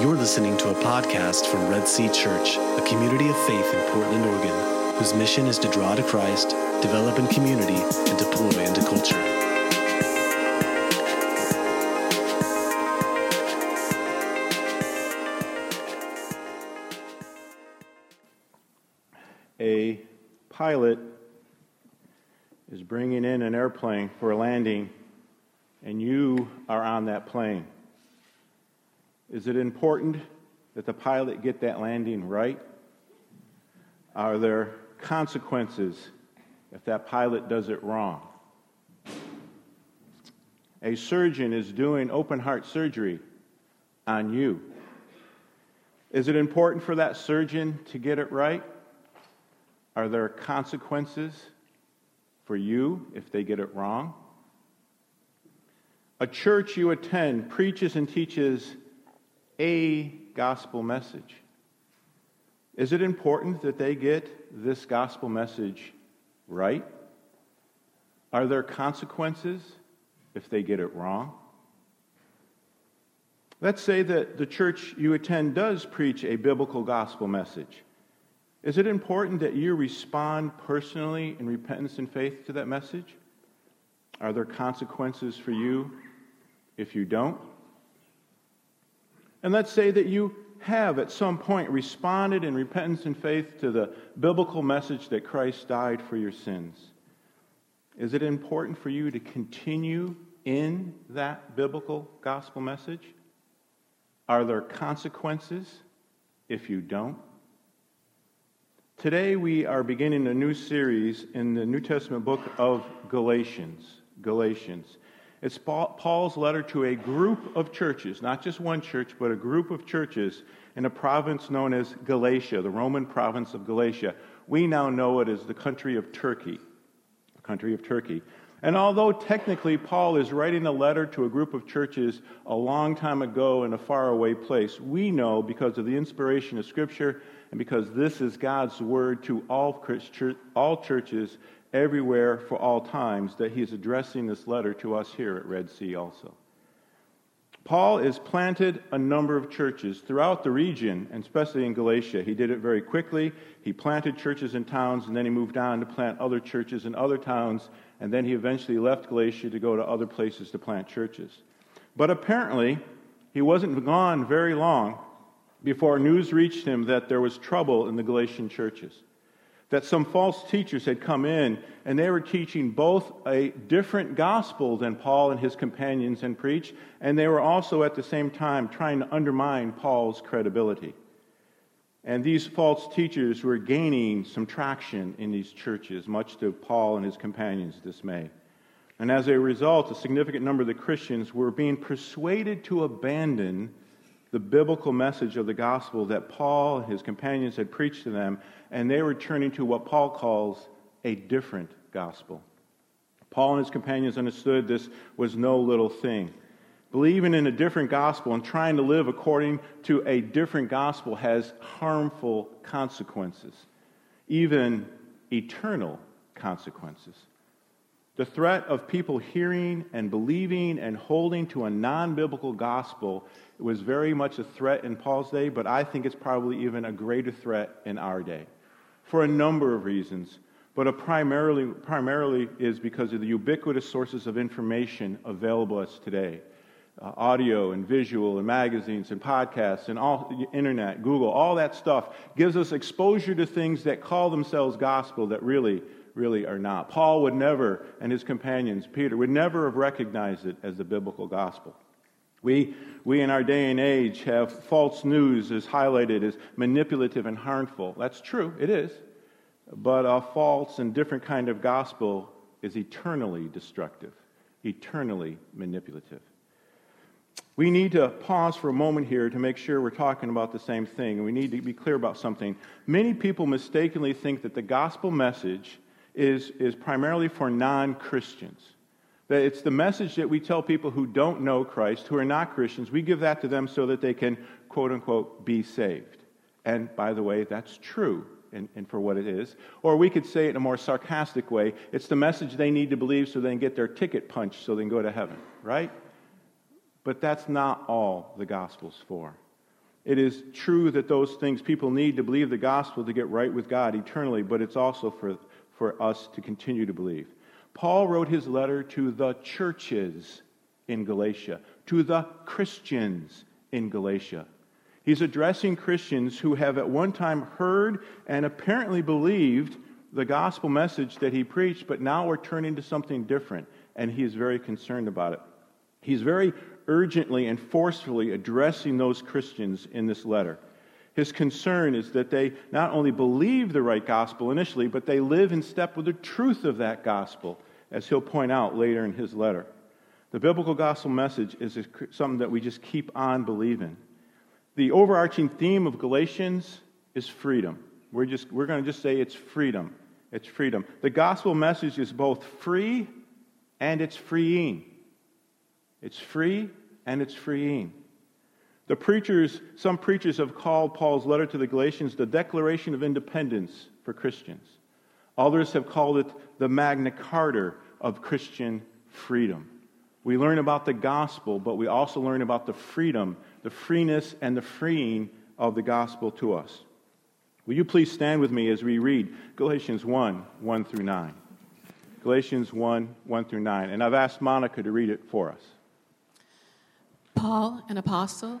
You're listening to a podcast from Red Sea Church, a community of faith in Portland, Oregon, whose mission is to draw to Christ, develop in community, and deploy into culture. A pilot is bringing in an airplane for a landing, and you are on that plane. Is it important that the pilot get that landing right? Are there consequences if that pilot does it wrong? A surgeon is doing open heart surgery on you. Is it important for that surgeon to get it right? Are there consequences for you if they get it wrong? A church you attend preaches and teaches a gospel message. Is it important that they get this gospel message right? Are there consequences if they get it wrong? Let's say that the church you attend does preach a biblical gospel message. Is it important that you respond personally in repentance and faith to that message? Are there consequences for you if you don't? And let's say that you have at some point responded in repentance and faith to the biblical message that Christ died for your sins. Is it important for you to continue in that biblical gospel message? Are there consequences if you don't? Today we are beginning a new series in the New Testament book of Galatians. Galatians. It's Paul's letter to a group of churches, not just one church, but a group of churches in a province known as Galatia, the Roman province of Galatia. We now know it as the country of Turkey. The country of Turkey. And although technically Paul is writing a letter to a group of churches a long time ago in a faraway place, we know because of the inspiration of Scripture and because this is God's word to all, all churches everywhere for all times that he is addressing this letter to us here at Red Sea also. Paul has planted a number of churches throughout the region, and especially in Galatia. He did it very quickly. He planted churches in towns, and then he moved on to plant other churches in other towns, and then he eventually left Galatia to go to other places to plant churches. But apparently, he wasn't gone very long before news reached him that there was trouble in the Galatian churches that some false teachers had come in and they were teaching both a different gospel than Paul and his companions had preached, and they were also at the same time trying to undermine Paul's credibility. And these false teachers were gaining some traction in these churches, much to Paul and his companions' dismay. And as a result, a significant number of the Christians were being persuaded to abandon the biblical message of the gospel that Paul and his companions had preached to them, and they were turning to what Paul calls a different gospel. Paul and his companions understood this was no little thing. Believing in a different gospel and trying to live according to a different gospel has harmful consequences, even eternal consequences. The threat of people hearing and believing and holding to a non biblical gospel was very much a threat in Paul's day, but I think it's probably even a greater threat in our day for a number of reasons. But primarily, primarily is because of the ubiquitous sources of information available to us today. Uh, audio and visual and magazines and podcasts and all internet, Google, all that stuff gives us exposure to things that call themselves gospel that really really are not. Paul would never, and his companions, Peter, would never have recognized it as the biblical gospel. We, we in our day and age have false news as highlighted as manipulative and harmful. That's true, it is. But a false and different kind of gospel is eternally destructive, eternally manipulative. We need to pause for a moment here to make sure we're talking about the same thing, we need to be clear about something. Many people mistakenly think that the gospel message is, is primarily for non Christians. That it's the message that we tell people who don't know Christ, who are not Christians, we give that to them so that they can, quote unquote, be saved. And by the way, that's true and, and for what it is. Or we could say it in a more sarcastic way it's the message they need to believe so they can get their ticket punched so they can go to heaven, right? But that's not all the gospel's for. It is true that those things people need to believe the gospel to get right with God eternally, but it's also for, for us to continue to believe. Paul wrote his letter to the churches in Galatia, to the Christians in Galatia. He's addressing Christians who have at one time heard and apparently believed the gospel message that he preached, but now are turning to something different, and he is very concerned about it. He's very urgently and forcefully addressing those Christians in this letter. His concern is that they not only believe the right gospel initially, but they live in step with the truth of that gospel, as he'll point out later in his letter. The biblical gospel message is something that we just keep on believing. The overarching theme of Galatians is freedom. We're, just, we're going to just say it's freedom. It's freedom. The gospel message is both free and it's freeing. It's free and it's freeing. The preachers, some preachers have called Paul's letter to the Galatians the Declaration of Independence for Christians. Others have called it the Magna Carta of Christian freedom. We learn about the gospel, but we also learn about the freedom, the freeness, and the freeing of the gospel to us. Will you please stand with me as we read Galatians 1 1 through 9? Galatians 1 1 through 9. And I've asked Monica to read it for us. Paul, an apostle,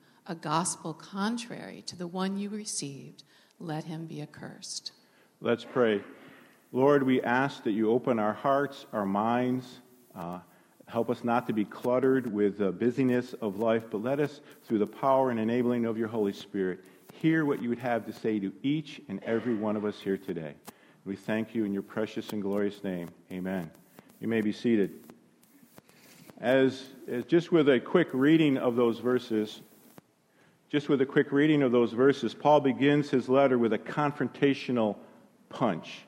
a gospel contrary to the one you received, let him be accursed. Let's pray. Lord, we ask that you open our hearts, our minds, uh, help us not to be cluttered with the busyness of life, but let us, through the power and enabling of your Holy Spirit, hear what you would have to say to each and every one of us here today. We thank you in your precious and glorious name. Amen. You may be seated. As, as just with a quick reading of those verses, just with a quick reading of those verses, Paul begins his letter with a confrontational punch.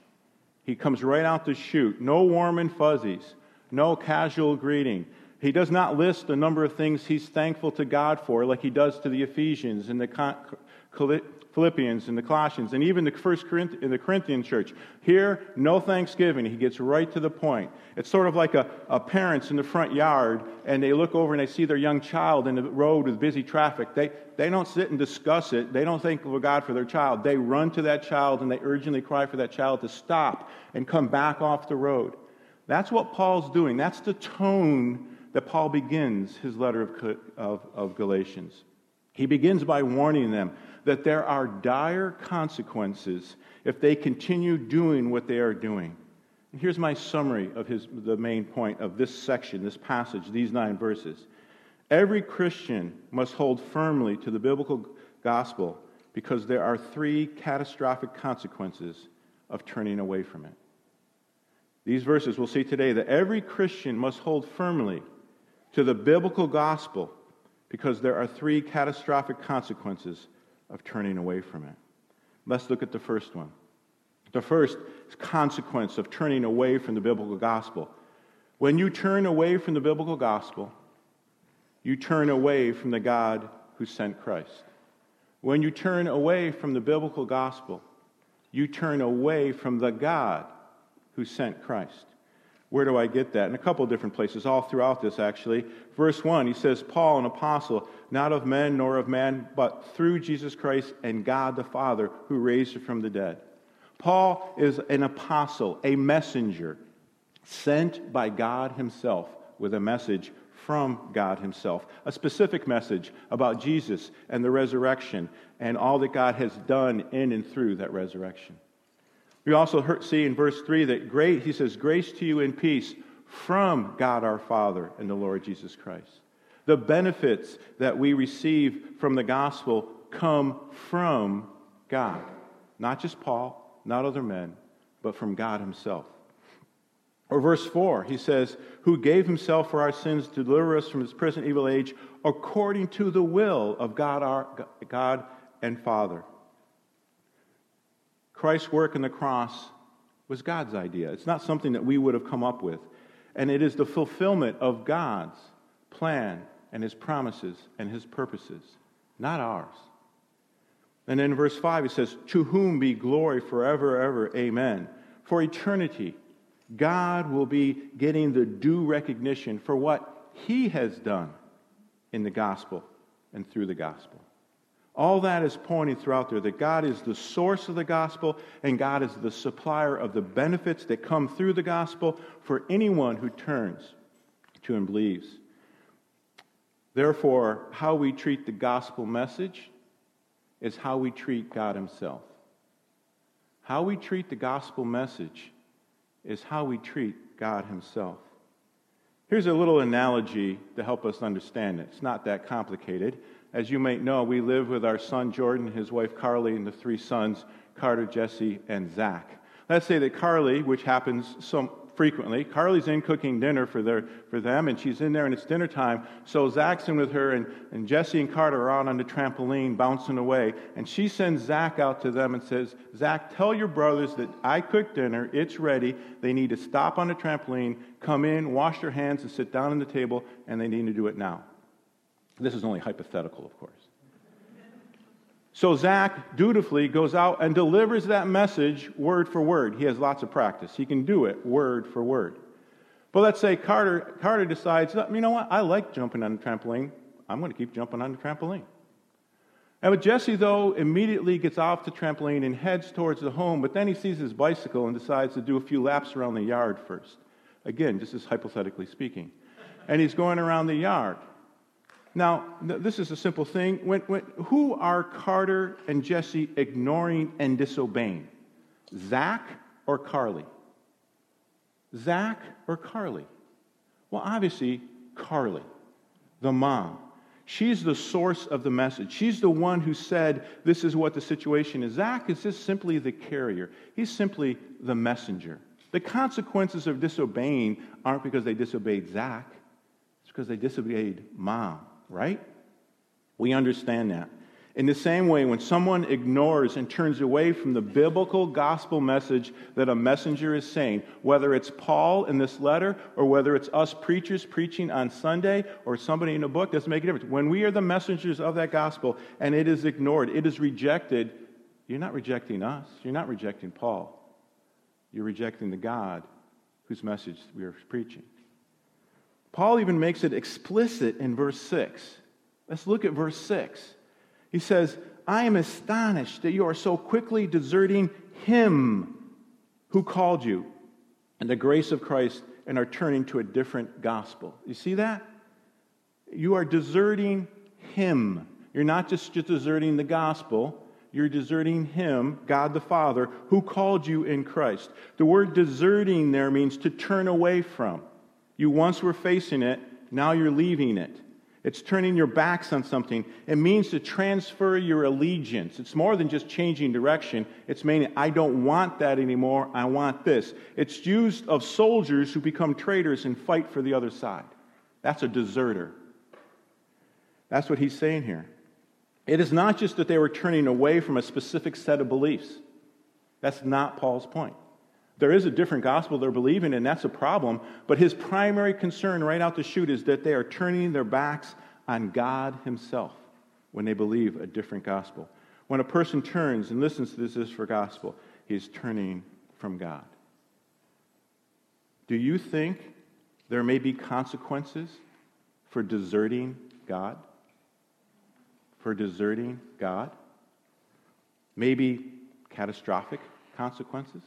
He comes right out to shoot. No warm and fuzzies, no casual greeting. He does not list the number of things he's thankful to God for, like he does to the Ephesians and the Philippians and the Colossians, and even the first in the Corinthian church. Here, no thanksgiving. He gets right to the point. It's sort of like a, a parents in the front yard, and they look over and they see their young child in the road with busy traffic. They, they don't sit and discuss it. They don't thank God for their child. They run to that child and they urgently cry for that child to stop and come back off the road. That's what Paul's doing. That's the tone that Paul begins his letter of, of, of Galatians. He begins by warning them that there are dire consequences if they continue doing what they are doing. Here's my summary of his, the main point of this section, this passage, these nine verses. Every Christian must hold firmly to the biblical gospel because there are three catastrophic consequences of turning away from it. These verses we'll see today that every Christian must hold firmly to the biblical gospel because there are three catastrophic consequences of turning away from it. Let's look at the first one. The first consequence of turning away from the biblical gospel. When you turn away from the biblical gospel, you turn away from the God who sent Christ. When you turn away from the biblical gospel, you turn away from the God who sent Christ. Where do I get that? In a couple of different places, all throughout this, actually. Verse 1, he says, Paul, an apostle, not of men nor of man, but through Jesus Christ and God the Father, who raised him from the dead. Paul is an apostle, a messenger, sent by God himself with a message from God Himself. A specific message about Jesus and the resurrection and all that God has done in and through that resurrection. We also see in verse 3 that great, he says, Grace to you and peace from God our Father and the Lord Jesus Christ. The benefits that we receive from the gospel come from God. Not just Paul, not other men, but from God Himself. Or verse 4, he says, Who gave himself for our sins to deliver us from this present evil age, according to the will of God, our God and Father. Christ's work on the cross was God's idea. It's not something that we would have come up with. And it is the fulfillment of God's plan and his promises and his purposes, not ours. And in verse 5, he says, To whom be glory forever, ever, amen. For eternity, God will be getting the due recognition for what he has done in the gospel and through the gospel. All that is pointing throughout there that God is the source of the gospel and God is the supplier of the benefits that come through the gospel for anyone who turns to and believes. Therefore, how we treat the gospel message is how we treat God Himself. How we treat the gospel message is how we treat God Himself. Here's a little analogy to help us understand it. It's not that complicated. As you might know, we live with our son Jordan, his wife Carly, and the three sons, Carter, Jesse, and Zach. Let's say that Carly, which happens so frequently. Carly's in cooking dinner for, their, for them, and she's in there, and it's dinner time. So Zach's in with her, and, and Jesse and Carter are out on the trampoline bouncing away. And she sends Zach out to them and says, Zach, tell your brothers that I cooked dinner. It's ready. They need to stop on the trampoline, come in, wash their hands, and sit down on the table, and they need to do it now. This is only hypothetical, of course. So Zach dutifully goes out and delivers that message word for word. He has lots of practice. He can do it word for word. But let's say Carter, Carter decides, you know what, I like jumping on the trampoline. I'm going to keep jumping on the trampoline. And with Jesse, though, immediately gets off the trampoline and heads towards the home, but then he sees his bicycle and decides to do a few laps around the yard first. Again, just as hypothetically speaking. And he's going around the yard. Now, this is a simple thing. When, when, who are Carter and Jesse ignoring and disobeying? Zach or Carly? Zach or Carly? Well, obviously, Carly, the mom. She's the source of the message. She's the one who said, This is what the situation is. Zach is just simply the carrier, he's simply the messenger. The consequences of disobeying aren't because they disobeyed Zach, it's because they disobeyed mom right? We understand that. In the same way, when someone ignores and turns away from the biblical gospel message that a messenger is saying, whether it's Paul in this letter or whether it's us preachers preaching on Sunday or somebody in a book, doesn't make a difference. When we are the messengers of that gospel and it is ignored, it is rejected, you're not rejecting us. You're not rejecting Paul. You're rejecting the God whose message we are preaching. Paul even makes it explicit in verse 6. Let's look at verse 6. He says, I am astonished that you are so quickly deserting him who called you and the grace of Christ and are turning to a different gospel. You see that? You are deserting him. You're not just, just deserting the gospel, you're deserting him, God the Father, who called you in Christ. The word deserting there means to turn away from. You once were facing it, now you're leaving it. It's turning your backs on something. It means to transfer your allegiance. It's more than just changing direction. It's meaning, I don't want that anymore. I want this. It's used of soldiers who become traitors and fight for the other side. That's a deserter. That's what he's saying here. It is not just that they were turning away from a specific set of beliefs. That's not Paul's point. There is a different gospel they're believing, and that's a problem. But his primary concern right out the chute is that they are turning their backs on God Himself when they believe a different gospel. When a person turns and listens to this, is for gospel, he's turning from God. Do you think there may be consequences for deserting God? For deserting God? Maybe catastrophic consequences?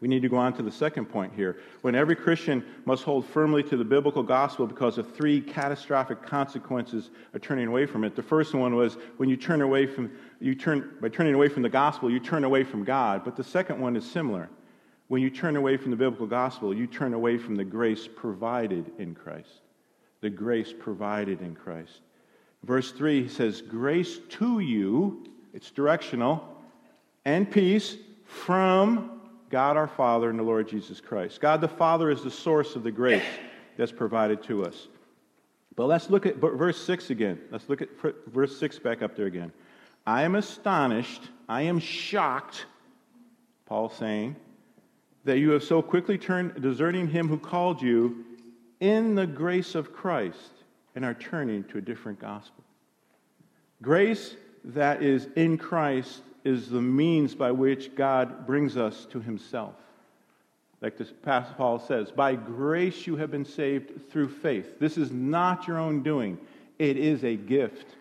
We need to go on to the second point here. When every Christian must hold firmly to the biblical gospel because of three catastrophic consequences of turning away from it. The first one was when you turn away from you turn by turning away from the gospel, you turn away from God. But the second one is similar. When you turn away from the biblical gospel, you turn away from the grace provided in Christ. The grace provided in Christ. Verse 3 he says, Grace to you, it's directional, and peace from God our Father and the Lord Jesus Christ. God the Father is the source of the grace that's provided to us. But let's look at verse 6 again. Let's look at verse 6 back up there again. I am astonished, I am shocked, Paul saying, that you have so quickly turned, deserting him who called you in the grace of Christ, and are turning to a different gospel. Grace that is in Christ is the means by which God brings us to himself. Like this Pastor Paul says, by grace you have been saved through faith. This is not your own doing, it is a gift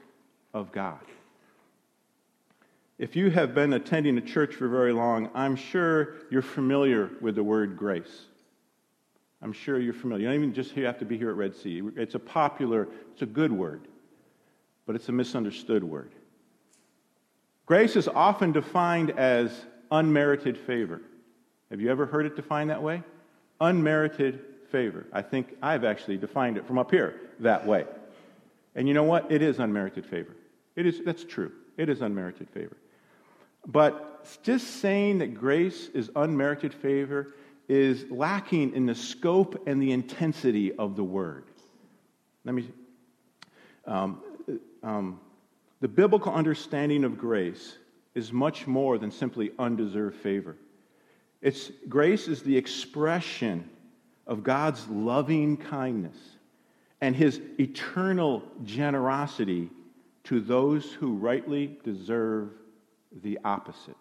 of God. If you have been attending a church for very long, I'm sure you're familiar with the word grace. I'm sure you're familiar. You don't even just have to be here at Red Sea. It's a popular, it's a good word, but it's a misunderstood word. Grace is often defined as unmerited favor. Have you ever heard it defined that way? Unmerited favor. I think I've actually defined it from up here that way. And you know what? It is unmerited favor. It is, that's true. It is unmerited favor. But just saying that grace is unmerited favor is lacking in the scope and the intensity of the word. Let me. Um, um, the biblical understanding of grace is much more than simply undeserved favor. It's, grace is the expression of God's loving kindness and his eternal generosity to those who rightly deserve the opposite.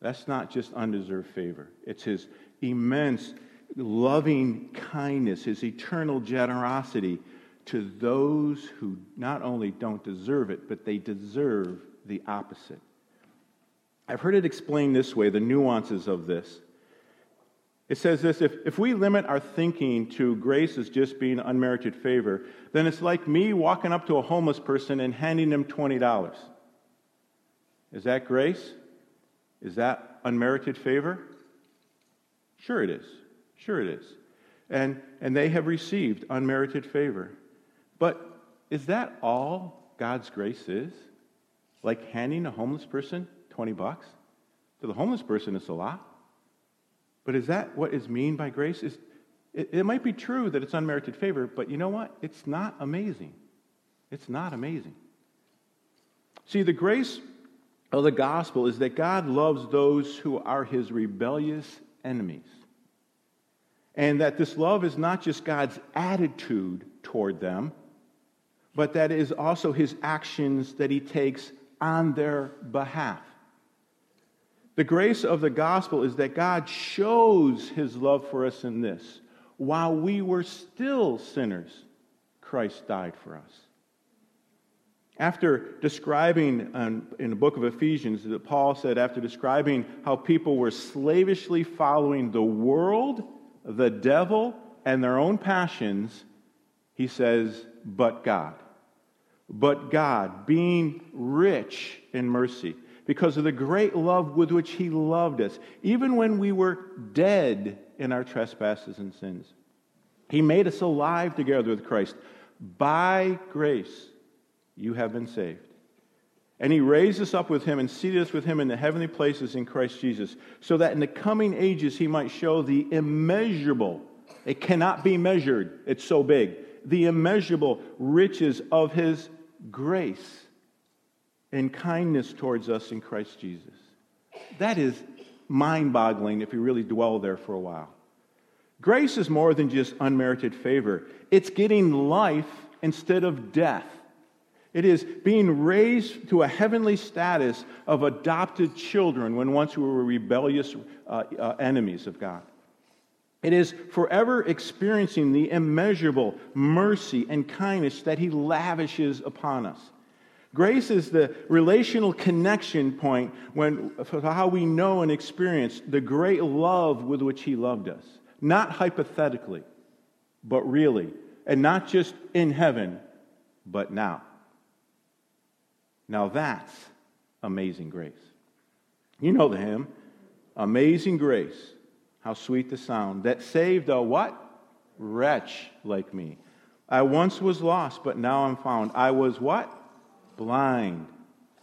That's not just undeserved favor, it's his immense loving kindness, his eternal generosity to those who not only don't deserve it, but they deserve the opposite. I've heard it explained this way the nuances of this. It says this if, if we limit our thinking to grace as just being unmerited favor, then it's like me walking up to a homeless person and handing them $20. Is that grace? Is that unmerited favor? Sure it is. Sure it is. And, and they have received unmerited favor. But is that all God's grace is? Like handing a homeless person 20 bucks? To the homeless person, it's a lot. But is that what is mean by grace? Is it, it might be true that it's unmerited favor, but you know what? It's not amazing. It's not amazing. See, the grace of the gospel is that God loves those who are his rebellious enemies. And that this love is not just God's attitude toward them, but that is also his actions that he takes on their behalf. The grace of the gospel is that God shows his love for us in this. While we were still sinners, Christ died for us. After describing um, in the book of Ephesians, that Paul said, after describing how people were slavishly following the world, the devil, and their own passions, he says, but God. But God, being rich in mercy, because of the great love with which He loved us, even when we were dead in our trespasses and sins, He made us alive together with Christ. By grace, you have been saved. And he raised us up with him and seated us with him in the heavenly places in Christ Jesus, so that in the coming ages he might show the immeasurable, it cannot be measured, it's so big, the immeasurable riches of his grace and kindness towards us in Christ Jesus. That is mind boggling if you really dwell there for a while. Grace is more than just unmerited favor, it's getting life instead of death. It is being raised to a heavenly status of adopted children when once we were rebellious uh, uh, enemies of God. It is forever experiencing the immeasurable mercy and kindness that He lavishes upon us. Grace is the relational connection point when, how we know and experience the great love with which He loved us. Not hypothetically, but really. And not just in heaven, but now. Now that's amazing grace. You know the hymn, Amazing Grace. How sweet the sound that saved a what? Wretch like me. I once was lost, but now I'm found. I was what? Blind,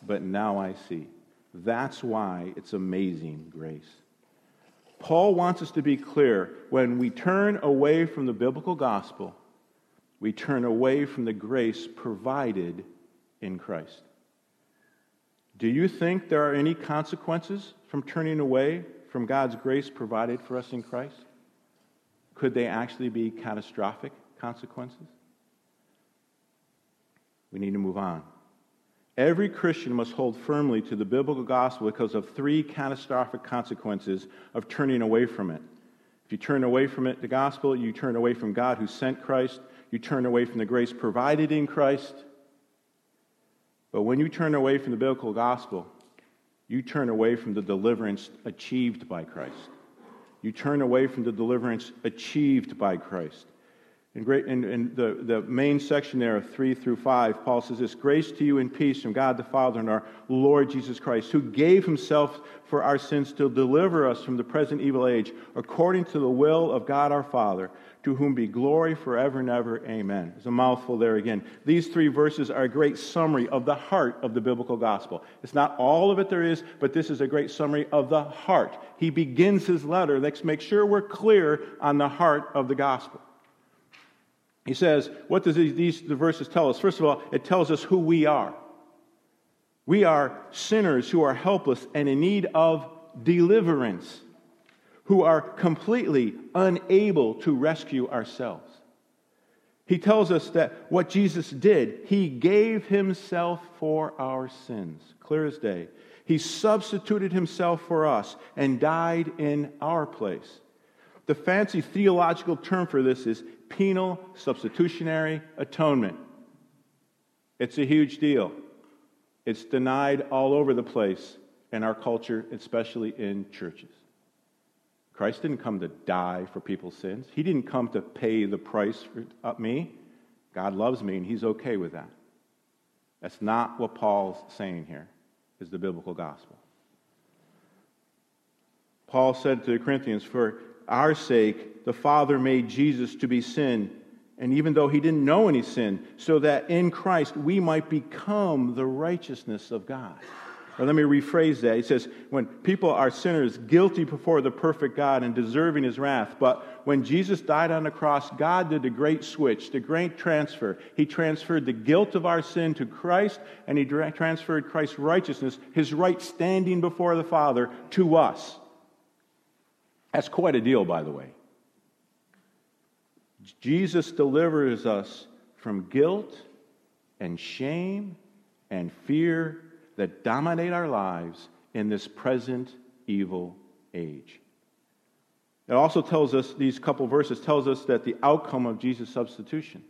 but now I see. That's why it's amazing grace. Paul wants us to be clear when we turn away from the biblical gospel, we turn away from the grace provided in Christ. Do you think there are any consequences from turning away from God's grace provided for us in Christ? Could they actually be catastrophic consequences? We need to move on. Every Christian must hold firmly to the biblical gospel because of three catastrophic consequences of turning away from it. If you turn away from it, the gospel, you turn away from God who sent Christ, you turn away from the grace provided in Christ. But when you turn away from the biblical gospel, you turn away from the deliverance achieved by Christ. You turn away from the deliverance achieved by Christ. In, great, in, in the, the main section there of 3 through 5, Paul says this Grace to you and peace from God the Father and our Lord Jesus Christ, who gave himself for our sins to deliver us from the present evil age, according to the will of God our Father to whom be glory forever and ever. Amen. There's a mouthful there again. These three verses are a great summary of the heart of the biblical gospel. It's not all of it there is, but this is a great summary of the heart. He begins his letter. Let's make sure we're clear on the heart of the gospel. He says, what does these, these the verses tell us? First of all, it tells us who we are. We are sinners who are helpless and in need of deliverance who are completely unable to rescue ourselves. He tells us that what Jesus did, he gave himself for our sins, clear as day. He substituted himself for us and died in our place. The fancy theological term for this is penal substitutionary atonement. It's a huge deal. It's denied all over the place in our culture, especially in churches. Christ didn't come to die for people's sins. He didn't come to pay the price for uh, me. God loves me, and He's okay with that. That's not what Paul's saying here, is the biblical gospel. Paul said to the Corinthians, For our sake, the Father made Jesus to be sin, and even though he didn't know any sin, so that in Christ we might become the righteousness of God. Or let me rephrase that. He says, when people are sinners, guilty before the perfect God and deserving his wrath, but when Jesus died on the cross, God did the great switch, the great transfer. He transferred the guilt of our sin to Christ, and he transferred Christ's righteousness, his right standing before the Father, to us. That's quite a deal, by the way. Jesus delivers us from guilt and shame and fear that dominate our lives in this present evil age. It also tells us, these couple verses tells us that the outcome of Jesus' substitution,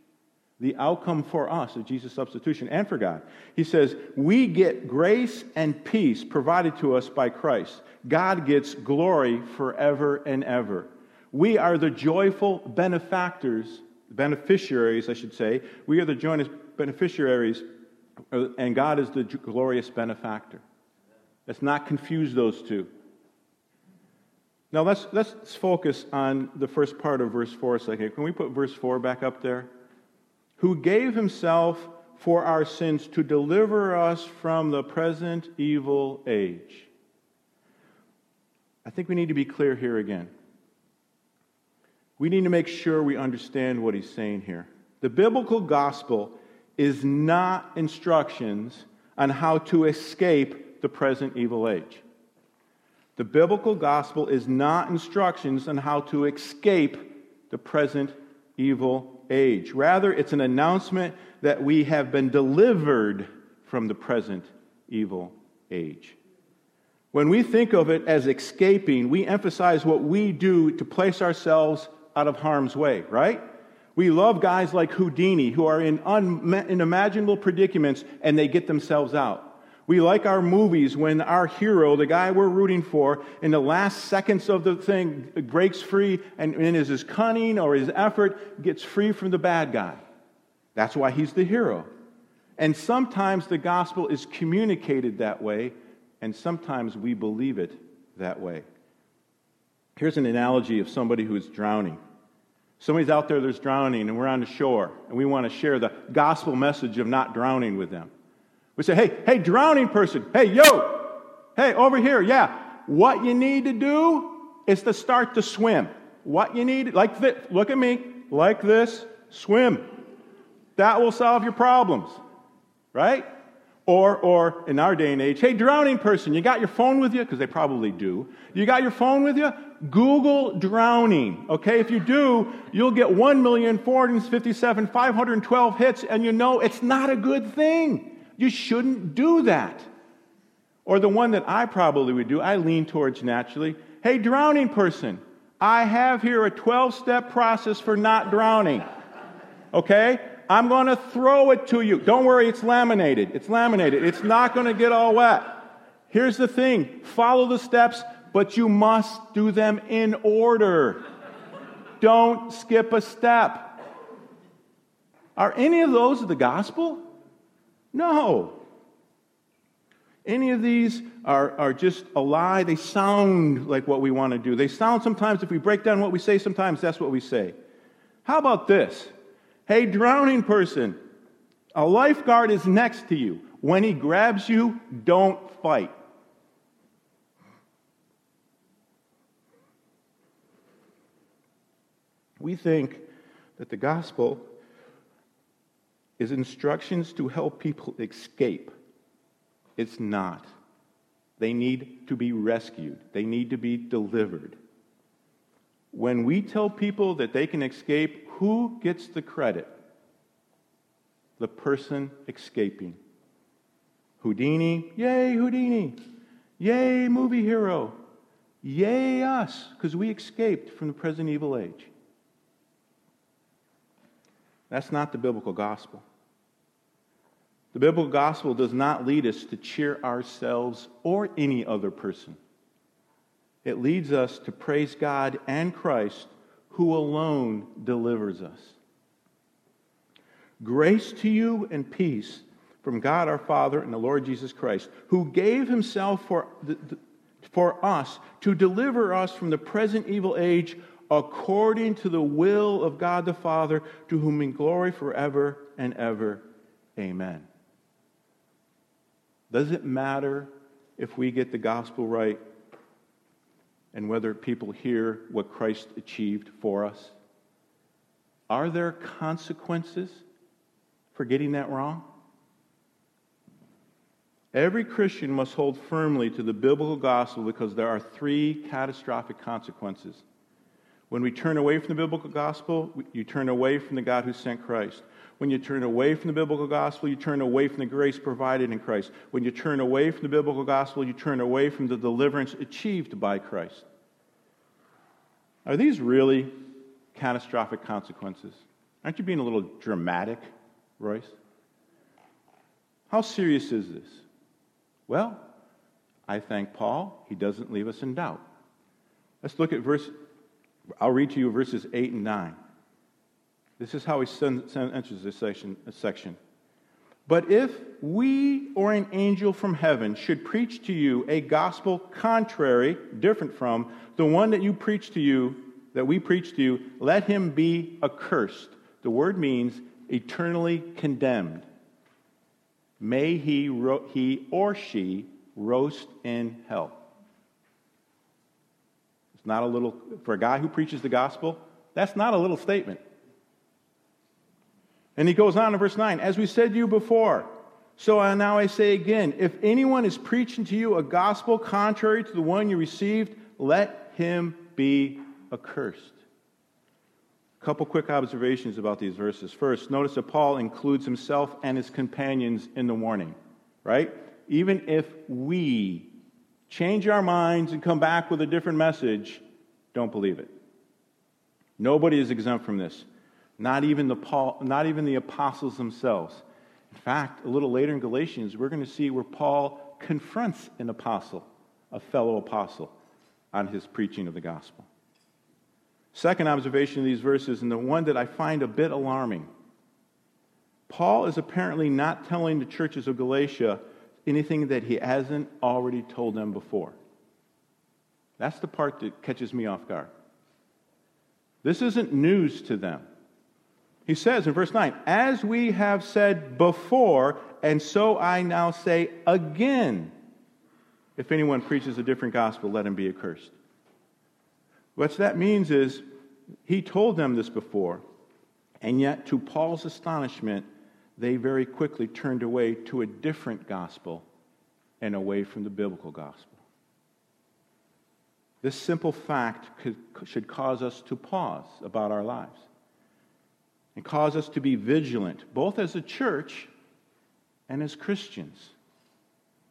the outcome for us of Jesus' substitution and for God. He says, We get grace and peace provided to us by Christ. God gets glory forever and ever. We are the joyful benefactors, beneficiaries, I should say. We are the joyous beneficiaries uh, and God is the glorious benefactor. Let's not confuse those two. Now let's, let's focus on the first part of verse 4 a second. Can we put verse 4 back up there? Who gave himself for our sins to deliver us from the present evil age. I think we need to be clear here again. We need to make sure we understand what he's saying here. The biblical gospel is not instructions on how to escape the present evil age. The biblical gospel is not instructions on how to escape the present evil age. Rather, it's an announcement that we have been delivered from the present evil age. When we think of it as escaping, we emphasize what we do to place ourselves out of harm's way, right? We love guys like Houdini who are in unimaginable predicaments and they get themselves out. We like our movies when our hero, the guy we're rooting for, in the last seconds of the thing breaks free and in his cunning or his effort gets free from the bad guy. That's why he's the hero. And sometimes the gospel is communicated that way, and sometimes we believe it that way. Here's an analogy of somebody who's drowning. Somebody's out there that's drowning, and we're on the shore, and we want to share the gospel message of not drowning with them. We say, hey, hey, drowning person, hey, yo, hey, over here, yeah. What you need to do is to start to swim. What you need, like this, look at me, like this, swim. That will solve your problems, right? Or, or in our day and age, hey, drowning person, you got your phone with you? Because they probably do. You got your phone with you? Google drowning. Okay, if you do, you'll get 1,457,512 hits, and you know it's not a good thing. You shouldn't do that. Or the one that I probably would do, I lean towards naturally. Hey, drowning person, I have here a 12 step process for not drowning. Okay? I'm going to throw it to you. Don't worry, it's laminated. It's laminated. It's not going to get all wet. Here's the thing follow the steps, but you must do them in order. Don't skip a step. Are any of those the gospel? No. Any of these are, are just a lie. They sound like what we want to do. They sound sometimes, if we break down what we say, sometimes that's what we say. How about this? Hey, drowning person, a lifeguard is next to you. When he grabs you, don't fight. We think that the gospel is instructions to help people escape. It's not. They need to be rescued, they need to be delivered. When we tell people that they can escape, who gets the credit? The person escaping. Houdini, yay, Houdini. Yay, movie hero. Yay, us, because we escaped from the present evil age. That's not the biblical gospel. The biblical gospel does not lead us to cheer ourselves or any other person. It leads us to praise God and Christ, who alone delivers us. Grace to you and peace from God our Father and the Lord Jesus Christ, who gave himself for, for us to deliver us from the present evil age according to the will of God the Father, to whom in glory forever and ever. Amen. Does it matter if we get the gospel right and whether people hear what Christ achieved for us? Are there consequences for getting that wrong? Every Christian must hold firmly to the biblical gospel because there are three catastrophic consequences. When we turn away from the biblical gospel, you turn away from the God who sent Christ. When you turn away from the biblical gospel, you turn away from the grace provided in Christ. When you turn away from the biblical gospel, you turn away from the deliverance achieved by Christ. Are these really catastrophic consequences? Aren't you being a little dramatic, Royce? How serious is this? Well, I thank Paul. He doesn't leave us in doubt. Let's look at verse, I'll read to you verses 8 and 9. This is how he enters this section, this section. But if we or an angel from heaven should preach to you a gospel contrary, different from the one that you preach to you, that we preach to you, let him be accursed. The word means eternally condemned. May he, ro- he or she roast in hell. It's not a little, for a guy who preaches the gospel, that's not a little statement. And he goes on in verse 9, as we said to you before, so now I say again, if anyone is preaching to you a gospel contrary to the one you received, let him be accursed. A couple quick observations about these verses. First, notice that Paul includes himself and his companions in the warning, right? Even if we change our minds and come back with a different message, don't believe it. Nobody is exempt from this. Not even the, Paul, not even the apostles themselves. In fact, a little later in Galatians, we're going to see where Paul confronts an apostle, a fellow apostle, on his preaching of the gospel. Second observation of these verses, and the one that I find a bit alarming Paul is apparently not telling the churches of Galatia anything that he hasn't already told them before. That's the part that catches me off guard. This isn't news to them. He says in verse 9, As we have said before, and so I now say again, if anyone preaches a different gospel, let him be accursed. What that means is, he told them this before, and yet, to Paul's astonishment, they very quickly turned away to a different gospel and away from the biblical gospel. This simple fact could, should cause us to pause about our lives and cause us to be vigilant, both as a church and as Christians.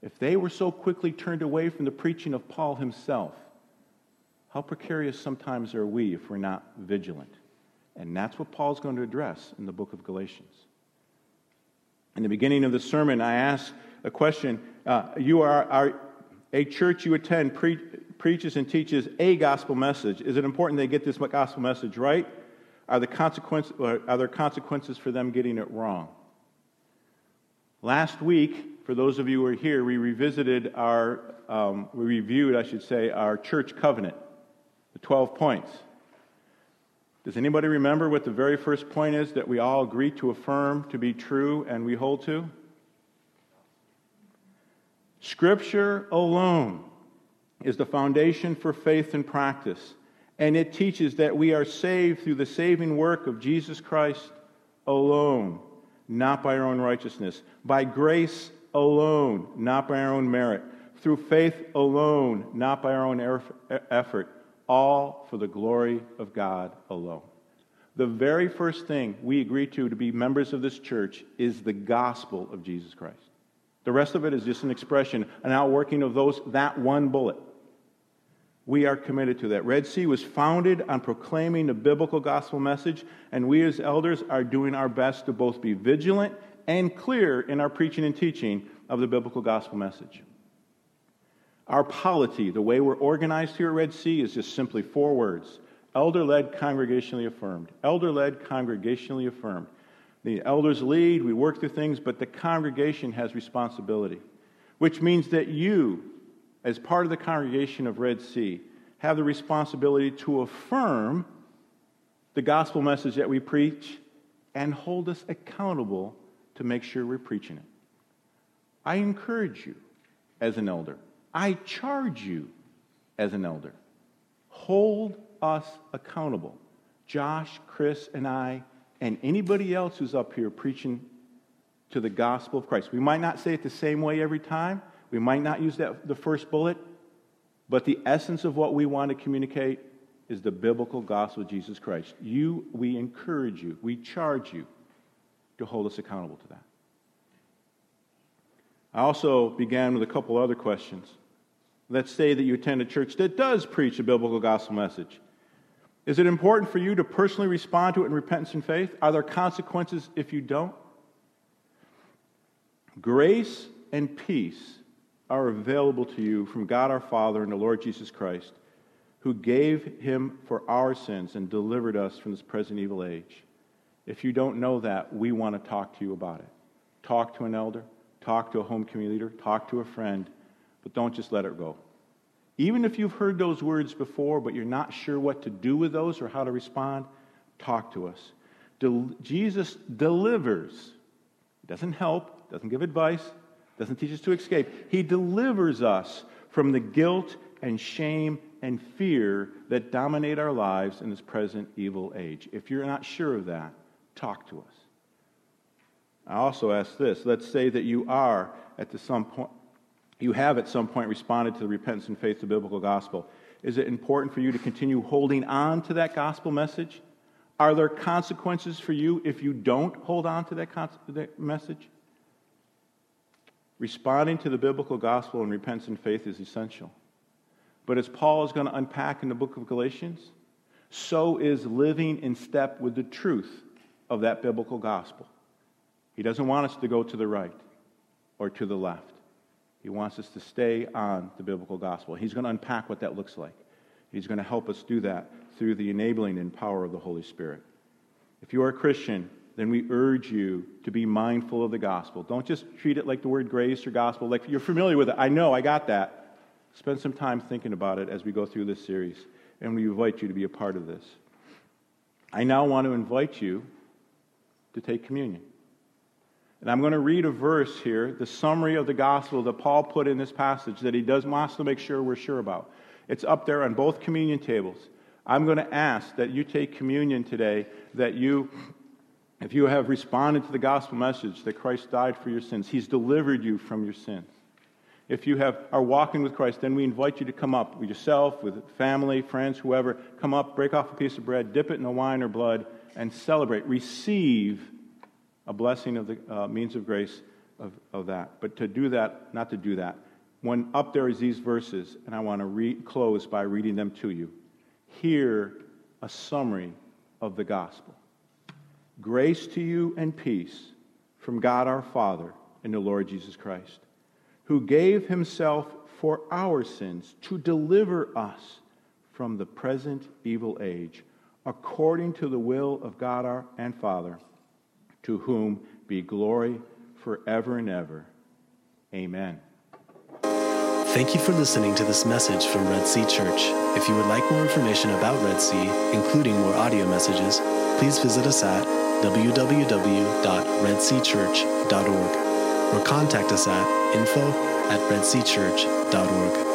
If they were so quickly turned away from the preaching of Paul himself, how precarious sometimes are we if we're not vigilant? And that's what Paul's going to address in the book of Galatians. In the beginning of the sermon, I asked a question. Uh, you are, are, a church you attend pre- preaches and teaches a gospel message. Is it important they get this gospel message right? Are, the consequence, are there consequences for them getting it wrong? Last week, for those of you who are here, we revisited our, um, we reviewed, I should say, our church covenant, the 12 points. Does anybody remember what the very first point is that we all agree to affirm to be true and we hold to? Scripture alone is the foundation for faith and practice, and it teaches that we are saved through the saving work of Jesus Christ alone, not by our own righteousness, by grace alone, not by our own merit, through faith alone, not by our own effort, all for the glory of God alone. The very first thing we agree to to be members of this church is the gospel of Jesus Christ. The rest of it is just an expression, an outworking of those that one bullet. We are committed to that. Red Sea was founded on proclaiming the biblical gospel message, and we as elders are doing our best to both be vigilant and clear in our preaching and teaching of the biblical gospel message. Our polity, the way we're organized here at Red Sea, is just simply four words elder led, congregationally affirmed. Elder led, congregationally affirmed. The elders lead, we work through things, but the congregation has responsibility, which means that you, as part of the congregation of Red Sea, have the responsibility to affirm the gospel message that we preach and hold us accountable to make sure we're preaching it. I encourage you as an elder I charge you as an elder. Hold us accountable. Josh, Chris, and I, and anybody else who's up here preaching to the gospel of Christ. We might not say it the same way every time. We might not use that, the first bullet, but the essence of what we want to communicate is the biblical gospel of Jesus Christ. You, we encourage you, we charge you to hold us accountable to that. I also began with a couple other questions. Let's say that you attend a church that does preach a biblical gospel message. Is it important for you to personally respond to it in repentance and faith? Are there consequences if you don't? Grace and peace are available to you from God our Father and the Lord Jesus Christ, who gave him for our sins and delivered us from this present evil age. If you don't know that, we want to talk to you about it. Talk to an elder, talk to a home community leader, talk to a friend, but don't just let it go. Even if you've heard those words before, but you're not sure what to do with those or how to respond, talk to us. Del- Jesus delivers. Doesn't help, doesn't give advice, doesn't teach us to escape. He delivers us from the guilt and shame and fear that dominate our lives in this present evil age. If you're not sure of that, talk to us. I also ask this let's say that you are at some point, you have at some point responded to the repentance and faith of the biblical gospel. Is it important for you to continue holding on to that gospel message? Are there consequences for you if you don't hold on to that, con- that message? Responding to the biblical gospel and repentance and faith is essential. But as Paul is going to unpack in the book of Galatians, so is living in step with the truth of that biblical gospel. He doesn't want us to go to the right or to the left. He wants us to stay on the biblical gospel. He's going to unpack what that looks like. He's going to help us do that through the enabling and power of the Holy Spirit. If you are a Christian, then we urge you to be mindful of the gospel. Don't just treat it like the word grace or gospel, like you're familiar with it. I know, I got that. Spend some time thinking about it as we go through this series, and we invite you to be a part of this. I now want to invite you to take communion. And I'm going to read a verse here, the summary of the gospel that Paul put in this passage that he does wants to make sure we're sure about. It's up there on both communion tables. I'm going to ask that you take communion today, that you, if you have responded to the gospel message that Christ died for your sins, he's delivered you from your sins. If you have, are walking with Christ, then we invite you to come up with yourself, with family, friends, whoever. Come up, break off a piece of bread, dip it in the wine or blood, and celebrate. Receive a blessing of the uh, means of grace of, of that. But to do that, not to do that, when up there is these verses, and I want to re- close by reading them to you. Hear a summary of the gospel. Grace to you and peace from God our Father and the Lord Jesus Christ, who gave himself for our sins to deliver us from the present evil age, according to the will of God our and Father, to whom be glory forever and ever. Amen. Thank you for listening to this message from Red Sea Church. If you would like more information about Red Sea, including more audio messages, please visit us at www.redseachurch.org or contact us at info at redseachurch.org.